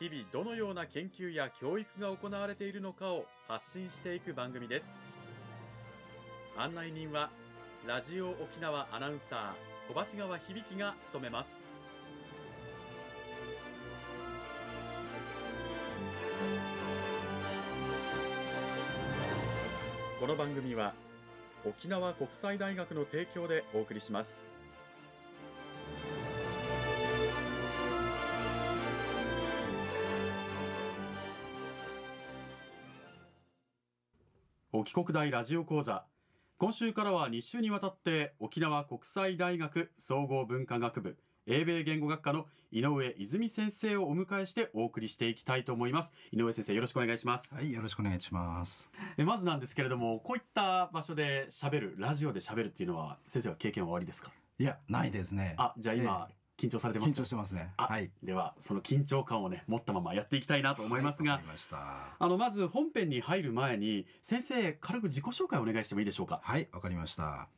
日々どのような研究や教育が行われているのかを発信していく番組です。案内人はラジオ沖縄アナウンサー小橋川響が務めます。この番組は沖縄国際大学の提供でお送りします。沖国大ラジオ講座。今週からは2週にわたって沖縄国際大学総合文化学部英米言語学科の井上泉先生をお迎えしてお送りしていきたいと思います。井上先生よろしくお願いします。はいよろしくお願いします。えまずなんですけれどもこういった場所で喋るラジオで喋るっていうのは先生は経験はおありですか？いやないですね。あじゃあ今、えー緊張されてます緊張してますね。はい。では、その緊張感をね、持ったままやっていきたいなと思いますが、はい、まあの、まず本編に入る前に、先生、軽く自己紹介をお願いしてもいいでしょうか？はい、わかりました。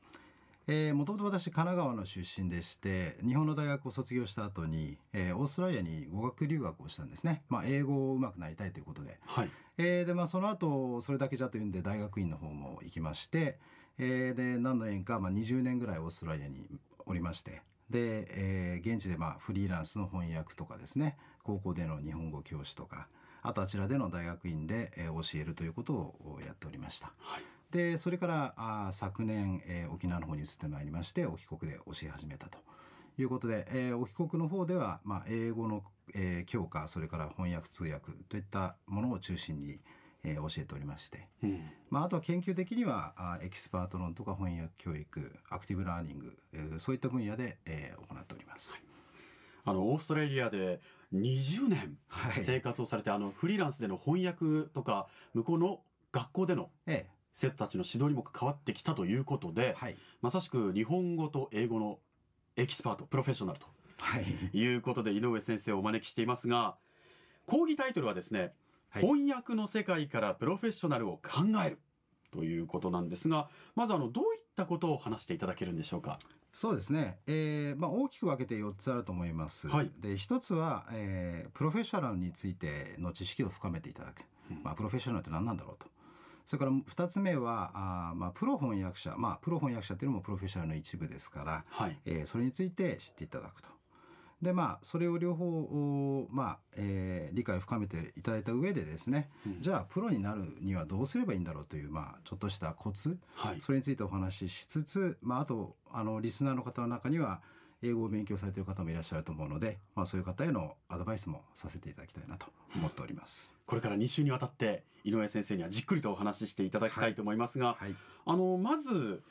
えー、もともと私、神奈川の出身でして、日本の大学を卒業した後に、えー、オーストラリアに語学留学をしたんですね。まあ、英語を上手くなりたいということで。はい。えー、で、まあ、その後、それだけじゃというんで、大学院の方も行きまして、えー、で、何の縁か、まあ、20年ぐらいオーストラリアにおりまして、で、えー、現地でまあフリーランスの翻訳とかですね高校での日本語教師とかあとあちらでの大学院で、えー、教えるということをやっておりました。はい、でそれからあ昨年、えー、沖縄の方に移ってまいりまして沖国で教え始めたと。いうことで、えー、沖国の方では、まあ、英語の、えー、強化それから翻訳通訳といったものを中心に、えー、教えておりまして、うん、まあ、あとは研究的にはあエキスパート論とか翻訳教育アクティブラーニング、えー、そういった分野で、えー、行っております。あのオーストラリアで20年生活をされて、はい、あのフリーランスでの翻訳とか向こうの学校での生徒たちの指導にも関わってきたということで、はい、まさしく日本語と英語のエキスパートプロフェッショナルと、はい、いうことで井上先生をお招きしていますが講義タイトルはですねはい、翻訳の世界からプロフェッショナルを考えるということなんですがまずあのどういったことを話していただけるんでしょうか？そうですね、えーまあ、大きく分けて4つあると思います、はい、で1つは、えー、プロフェッショナルについての知識を深めていただく、うん。まあ、プロフェッショナルって何なんだろうと。それから2つ目はあ、まあ、プロ翻訳者、まあ、プロ翻訳者っていうのもプロフェッショナルの一部ですから、はい。えー、それについて知っていただくと。でまあそれを両方、まあえー、理解を深めていただいた上でですね、うん、じゃあプロになるにはどうすればいいんだろうという、まあ、ちょっとしたコツ、はい、それについてお話ししつつ、まあ、あとあのリスナーの方の中には英語を勉強されている方もいらっしゃると思うので、まあ、そういう方へのアドバイスもさせていただきたいなと思っております。これから2週にわたって井上先生にはじっくりとお話ししていただきたいと思いますが、はいはい、あのまず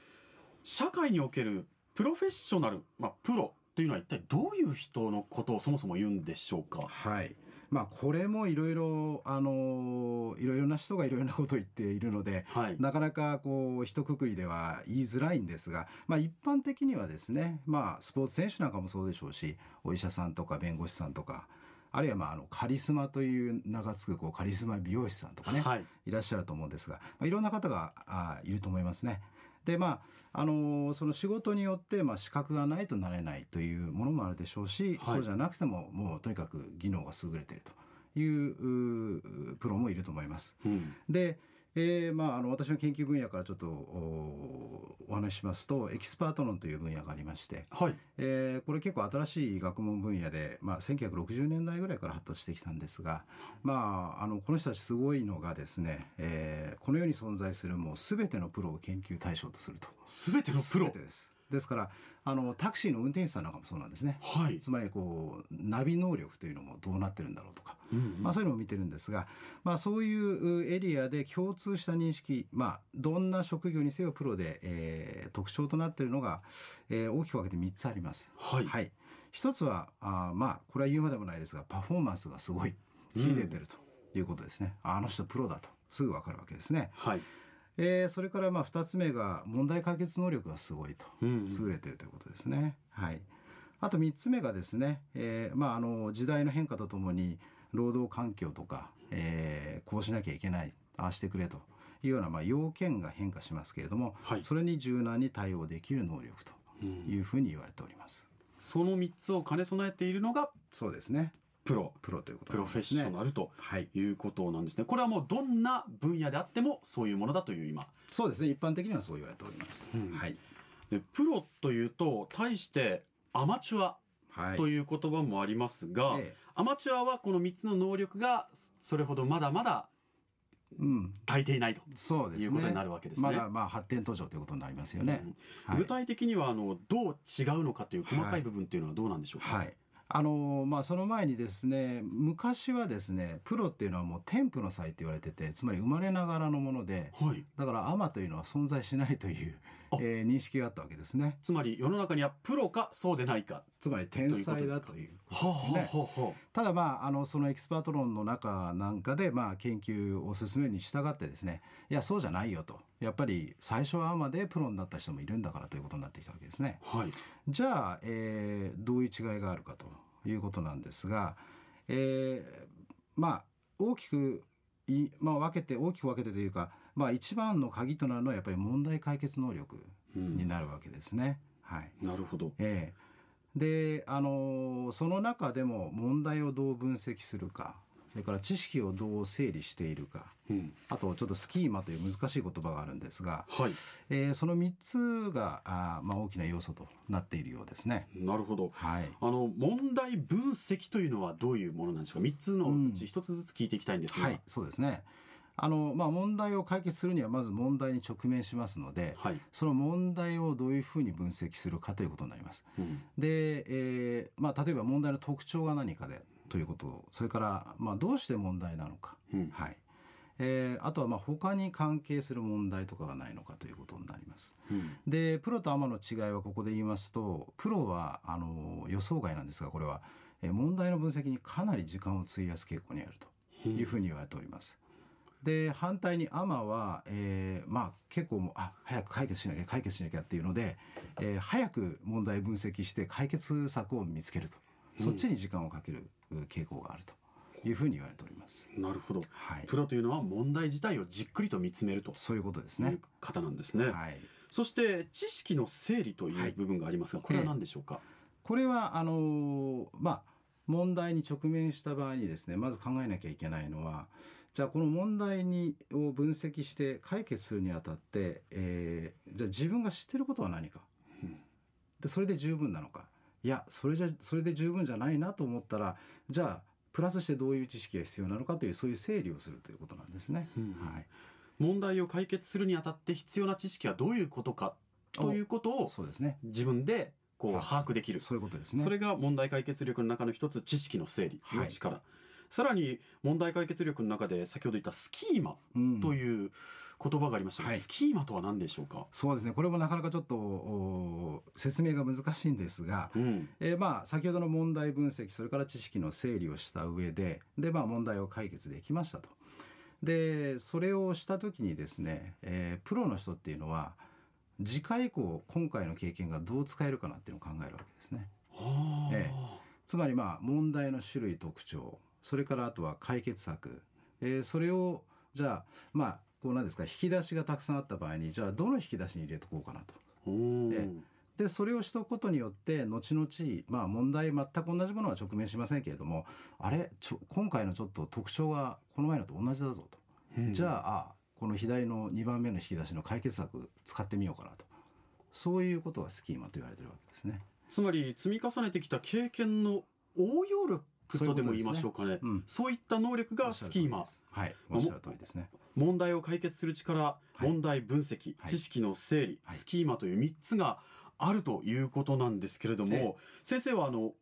社会におけるプロフェッショナル、まあ、プロというのは一体どういう人のことをそもそも言うんでしょうか？はいまあ、これもいろいろあのいろいろな人がいろいろなことを言っているので、はい、なかなかこう一括りでは言いづらいんですが、まあ、一般的にはですね、まあ、スポーツ選手なんかもそうでしょうしお医者さんとか弁護士さんとかあるいはまああのカリスマという名が付くこうカリスマ美容師さんとかね、はい、いらっしゃると思うんですが、まあ、いろんな方があいると思いますね。でまああのその仕事によって、まあ、資格がないとなれないというものもあるでしょうし、はい、そうじゃなくてももうとにかく技能が優れているというプロもいると思います。うん、でえーまあ、あの私の研究分野からちょっとお話ししますとエキスパート論という分野がありまして、はい。えー、これ結構新しい学問分野で、まあ、1960年代ぐらいから発達してきたんですが、まあ、あのこの人たちすごいのがですね、えー、この世に存在するもう全てのプロを研究対象とすると。全てのプロ？です。ですからあのタクシーの運転手さんなんかもそうなんですね、はい、つまりこうナビ能力というのもどうなってるんだろうとか、うんうん、まあ、そういうのを見てるんですが、まあ、そういうエリアで共通した認識、まあ、どんな職業にせよプロで、えー、特徴となっているのが、えー、大きく分けて3つあります。はい、はい、一つはあまあこれは言うまでもないですがパフォーマンスがすごい秀でてるということですね、うん、あの人プロだと。すぐ分かるわけですね。はい。えー、それからまあ2つ目が問題解決能力がすごいと、優れてるということですね。はい、あと3つ目がですね、えーまあ、あの時代の変化とともに労働環境とか、えー、こうしなきゃいけないああしてくれというようなまあ要件が変化しますけれども、はい、それに柔軟に対応できる能力というふうに言われております。その3つを兼ね備えているのがそうですね。プロ。プロということ、ね、プロフェッショナルとい。うことなんですね、はい、これはもうどんな分野であってもそういうものだという今。そうですね。一般的にはそう言われております、うん、はい。でプロというと対してアマチュアという言葉もありますが、はいええ、アマチュアはこの3つの能力がそれほどまだまだうん、足りていないとそうです、ね、いうことになるわけですね。まだまあ発展途上ということになりますよね。うんはい、具体的にはあのどう違うのかという細かい部分っていうのはどうなんでしょうか？はい、あのまあ、その前にですね昔はですねプロっていうのはもう天賦の才って言われててつまり生まれながらのもので、はい、だからアマというのは存在しないという、えー、認識があったわけですね。つまり世の中にはプロかそうでないか。つまり天才だということですね。ただまああのそのエキスパート論の中なんかでまあ研究を進めるに従ってですね。いやそうじゃないよと。やっぱり最初はアマでプロになった人もいるんだからということになってきたわけですね。はい、じゃあ、えー、どういう違いがあるかということなんですが、えー、まあ大きくい、まあ、分けて大きく分けてというか、まあ、一番の鍵となるのはやっぱり問題解決能力になるわけですね。うん、はい、なるほど、えー、であのその中でも問題をどう分析するかそれから知識をどう整理しているか、うん、あとちょっとスキーマという難しい言葉があるんですが、はい。えー、その3つがあ、まあ、大きな要素となっているようですね。なるほど、はい、あの問題分析というのはどういうものなんでしょうか？3つのうち1つずつ聞いていきたいんですが、うん、はいそうですねあのまあ、問題を解決するにはまず問題に直面しますので、はい、その問題をどういうふうに分析するかということになります。うん、で、えーまあ、例えば問題の特徴が何かでということそれから、まあ、どうして問題なのか、うん、はいえー、あとはまあ他に関係する問題とかがないのかということになります。うん、でプロとアマの違いはここで言いますとプロはあの予想外なんですがこれは、えー、問題の分析にかなり時間を費やす傾向にあるというふうに言われております。うん、で反対にアマは、えー、まあ結構もうあ早く解決しなきゃ解決しなきゃっていうので、えー、早く問題分析して解決策を見つけるとそっちに時間をかける傾向があるというふうに言われております。なるほど。はい。プロというのは問題自体をじっくりと見つめると。そういうことですね。方なんですね。はい。そして知識の整理という部分がありますが、はい、これは何でしょうか？えー、これはあのー、まあ問題に直面した場合にですね、まず考えなきゃいけないのは。じゃあこの問題にを分析して解決するにあたって、えー、じゃあ自分が知ってることは何か、うん、でそれで十分なのか。いやそれじゃそれで十分じゃないなと思ったらじゃあプラスしてどういう知識が必要なのかというそういう整理をするということなんですね。うん、はい、問題を解決するにあたって必要な知識はどういうことかということをそうですね。自分でこう把握。できる。そういうことですね。それが問題解決力の中の一つ知識の整理の力、はい、さらに問題解決力の中で先ほど言ったスキーマという、うん言葉がありましたが、はい、スキーマとは何でしょうか？そうですね。これもなかなかちょっと説明が難しいんですが、うん、えー、まあ先ほどの問題分析それから知識の整理をした上でで、まあ、問題を解決できましたと。でそれをした時にですね、えー、プロの人っていうのは次回以降今回の経験がどう使えるかなっていうのを考えるわけですね。えー、つまりまあ問題の種類特徴それからあとは解決策、えー、それをじゃあまあこうなんですか引き出しがたくさんあった場合にじゃあどの引き出しに入れとこうかなと。ででそれをしとくことによって後々まあ問題全く同じものは直面しませんけれどもあれちょ今回のちょっと特徴がこの前のと同じだぞと、じゃああこの左の2番目の引き出しの解決策使ってみようかなと。そういうことがスキーマと言われてるわけですね。つまり積み重ねてきた経験の応用力とでも言いましょうかね、うん、そういった能力がスキーマはい。おっしゃる通りですね。問題を解決する力、はい、問題分析、はい、知識の整理、はい、スキーマという3つがあるということなんですけれども、先生はあの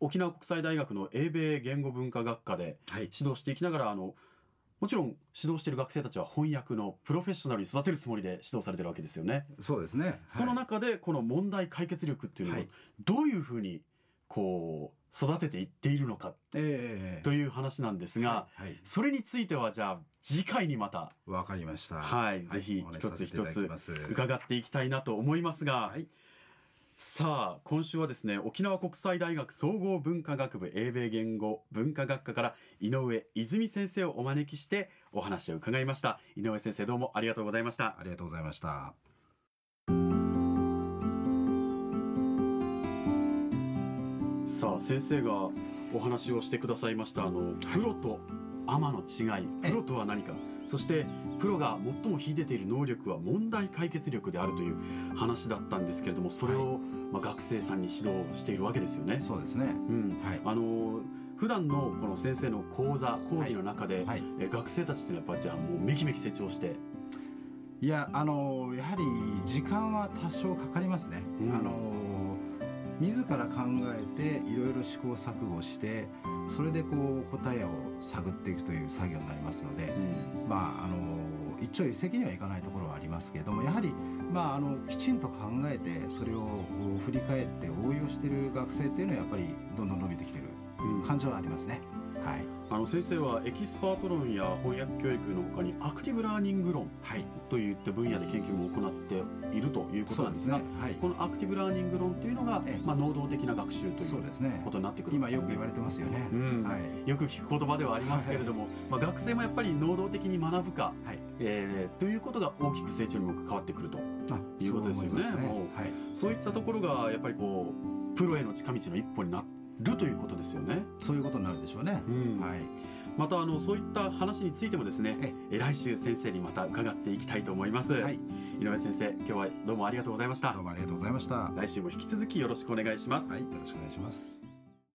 沖縄国際大学の英米言語文化学科で指導していきながら、あのもちろん指導している学生たちは翻訳のプロフェッショナルに育てるつもりで指導されてるわけですよね。そうですね。その中でこの問題解決力っていうのをどういうふうにこう育てていっているのか、えー、という話なんですが、はいはい、それについてはじゃあ次回にまたわかりました。はい、ぜひ一つ一つ伺っていきたいなと思いますが、はい、さあ今週はですね沖縄国際大学総合文化学部英米言語文化学科から井上泉先生をお招きしてお話を伺いました。井上先生どうもありがとうございました。ありがとうございましたさあ先生がお話をしてくださいましたあの、プロとアマの違い。プロとは何か。そしてプロが最も秀でている能力は問題解決力であるという話だったんですけれどもそれを、まあ、学生さんに指導しているわけですよね。そうですね、うん。はい、あの普段のこの先生の講座講義の中で、はい、え学生たちっていうのはやっぱじゃあもうめきめき成長して。いやあのやはり時間は多少かかりますね。うん、あの自ら考えていろいろ試行錯誤してそれでこう答えを探っていくという作業になりますので、うん、まああの一朝一夕にはいかないところはありますけれどもやはり、まあ、あのきちんと考えてそれを振り返って応用している学生っていうのはやっぱりどんどん伸びてきてる感じはありますね。はい。あの先生はエキスパート論や翻訳教育のほかにアクティブラーニング論といった分野で研究も行っているということなんですが、ね。はい、このアクティブラーニング論というのが、まあ、能動的な学習ということになってくる、ね、今よく言われてますよね、うん。はい、よく聞く言葉ではありますけれども、はい、まあ、学生もやっぱり能動的に学ぶか、はい、えー、ということが大きく成長にも関わってくるということですよね。そう、ね、はい、そういったところがやっぱりこうプロへの近道の一歩になるということですよね。そういうことになるでしょうね。うん、はい。またあのそういった話についてもですねえ来週先生にまた伺っていきたいと思います、はい、井上先生今日はどうもありがとうございました。どうもありがとうございました。来週も引き続きよろしくお願いします。はいよろしくお願いします